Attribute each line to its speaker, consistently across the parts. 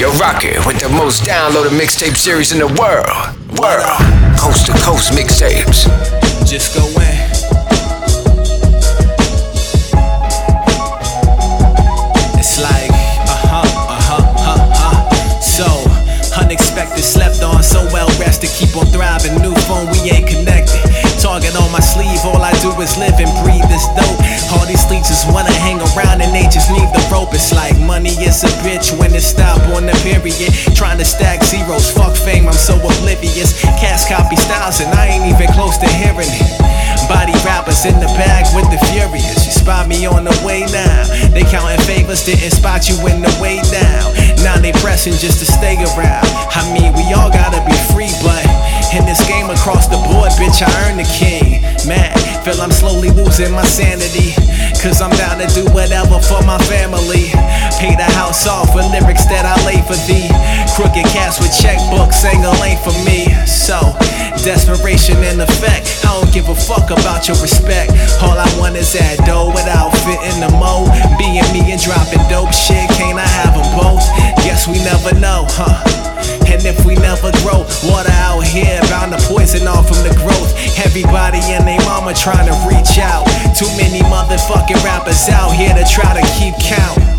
Speaker 1: You're rocking with the most downloaded mixtape series in the world. World. Coast to coast mixtapes.
Speaker 2: Just go in. It's like, uh huh, uh huh, uh huh. So, unexpected, slept on, so well rested. Keep on thriving, new phone, we ain't connected. Target on my sleeve, all I do is live and breathe this dope. All these leeches wanna hang around and is a bitch when it stop on the period. Trying to stack zeros, fuck fame, I'm so oblivious. Cast copy styles and I ain't even close to hearing it. Body rappers in the bag with the furious. You spot me on the way now. They counting favors, didn't spot you in the way down. Now they pressing just to stay around. I mean, we all gotta be free, but in this game across the board, bitch, I earn the king. Man, feel I'm slowly losing my sanity. Cause I'm down to do whatever for my family. Crooked cats with checkbooks, single ain't for me. So, desperation in effect. I don't give a fuck about your respect. All I want is that dough without fitting the mo. Being me and dropping dope shit, can't I have them both? Guess we never know, huh? And if we never grow, water out here bound to poison off from the growth. Everybody and they mama trying to reach out. Too many motherfucking rappers out here to try to keep count.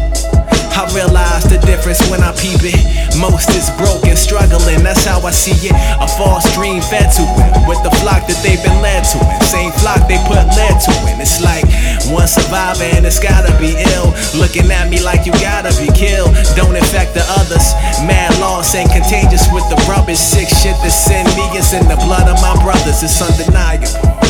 Speaker 2: Realize the difference when I peep it. Most is broken, struggling, that's how I see it. A false dream fed to it, with the flock that they've been led to it. Same flock they put lead to it. It's like one survivor and it's gotta be ill. Looking at me like you gotta be killed. Don't infect the others. Mad loss ain't contagious with the rubbish. Sick shit that's in me is in the blood of my brothers. It's undeniable.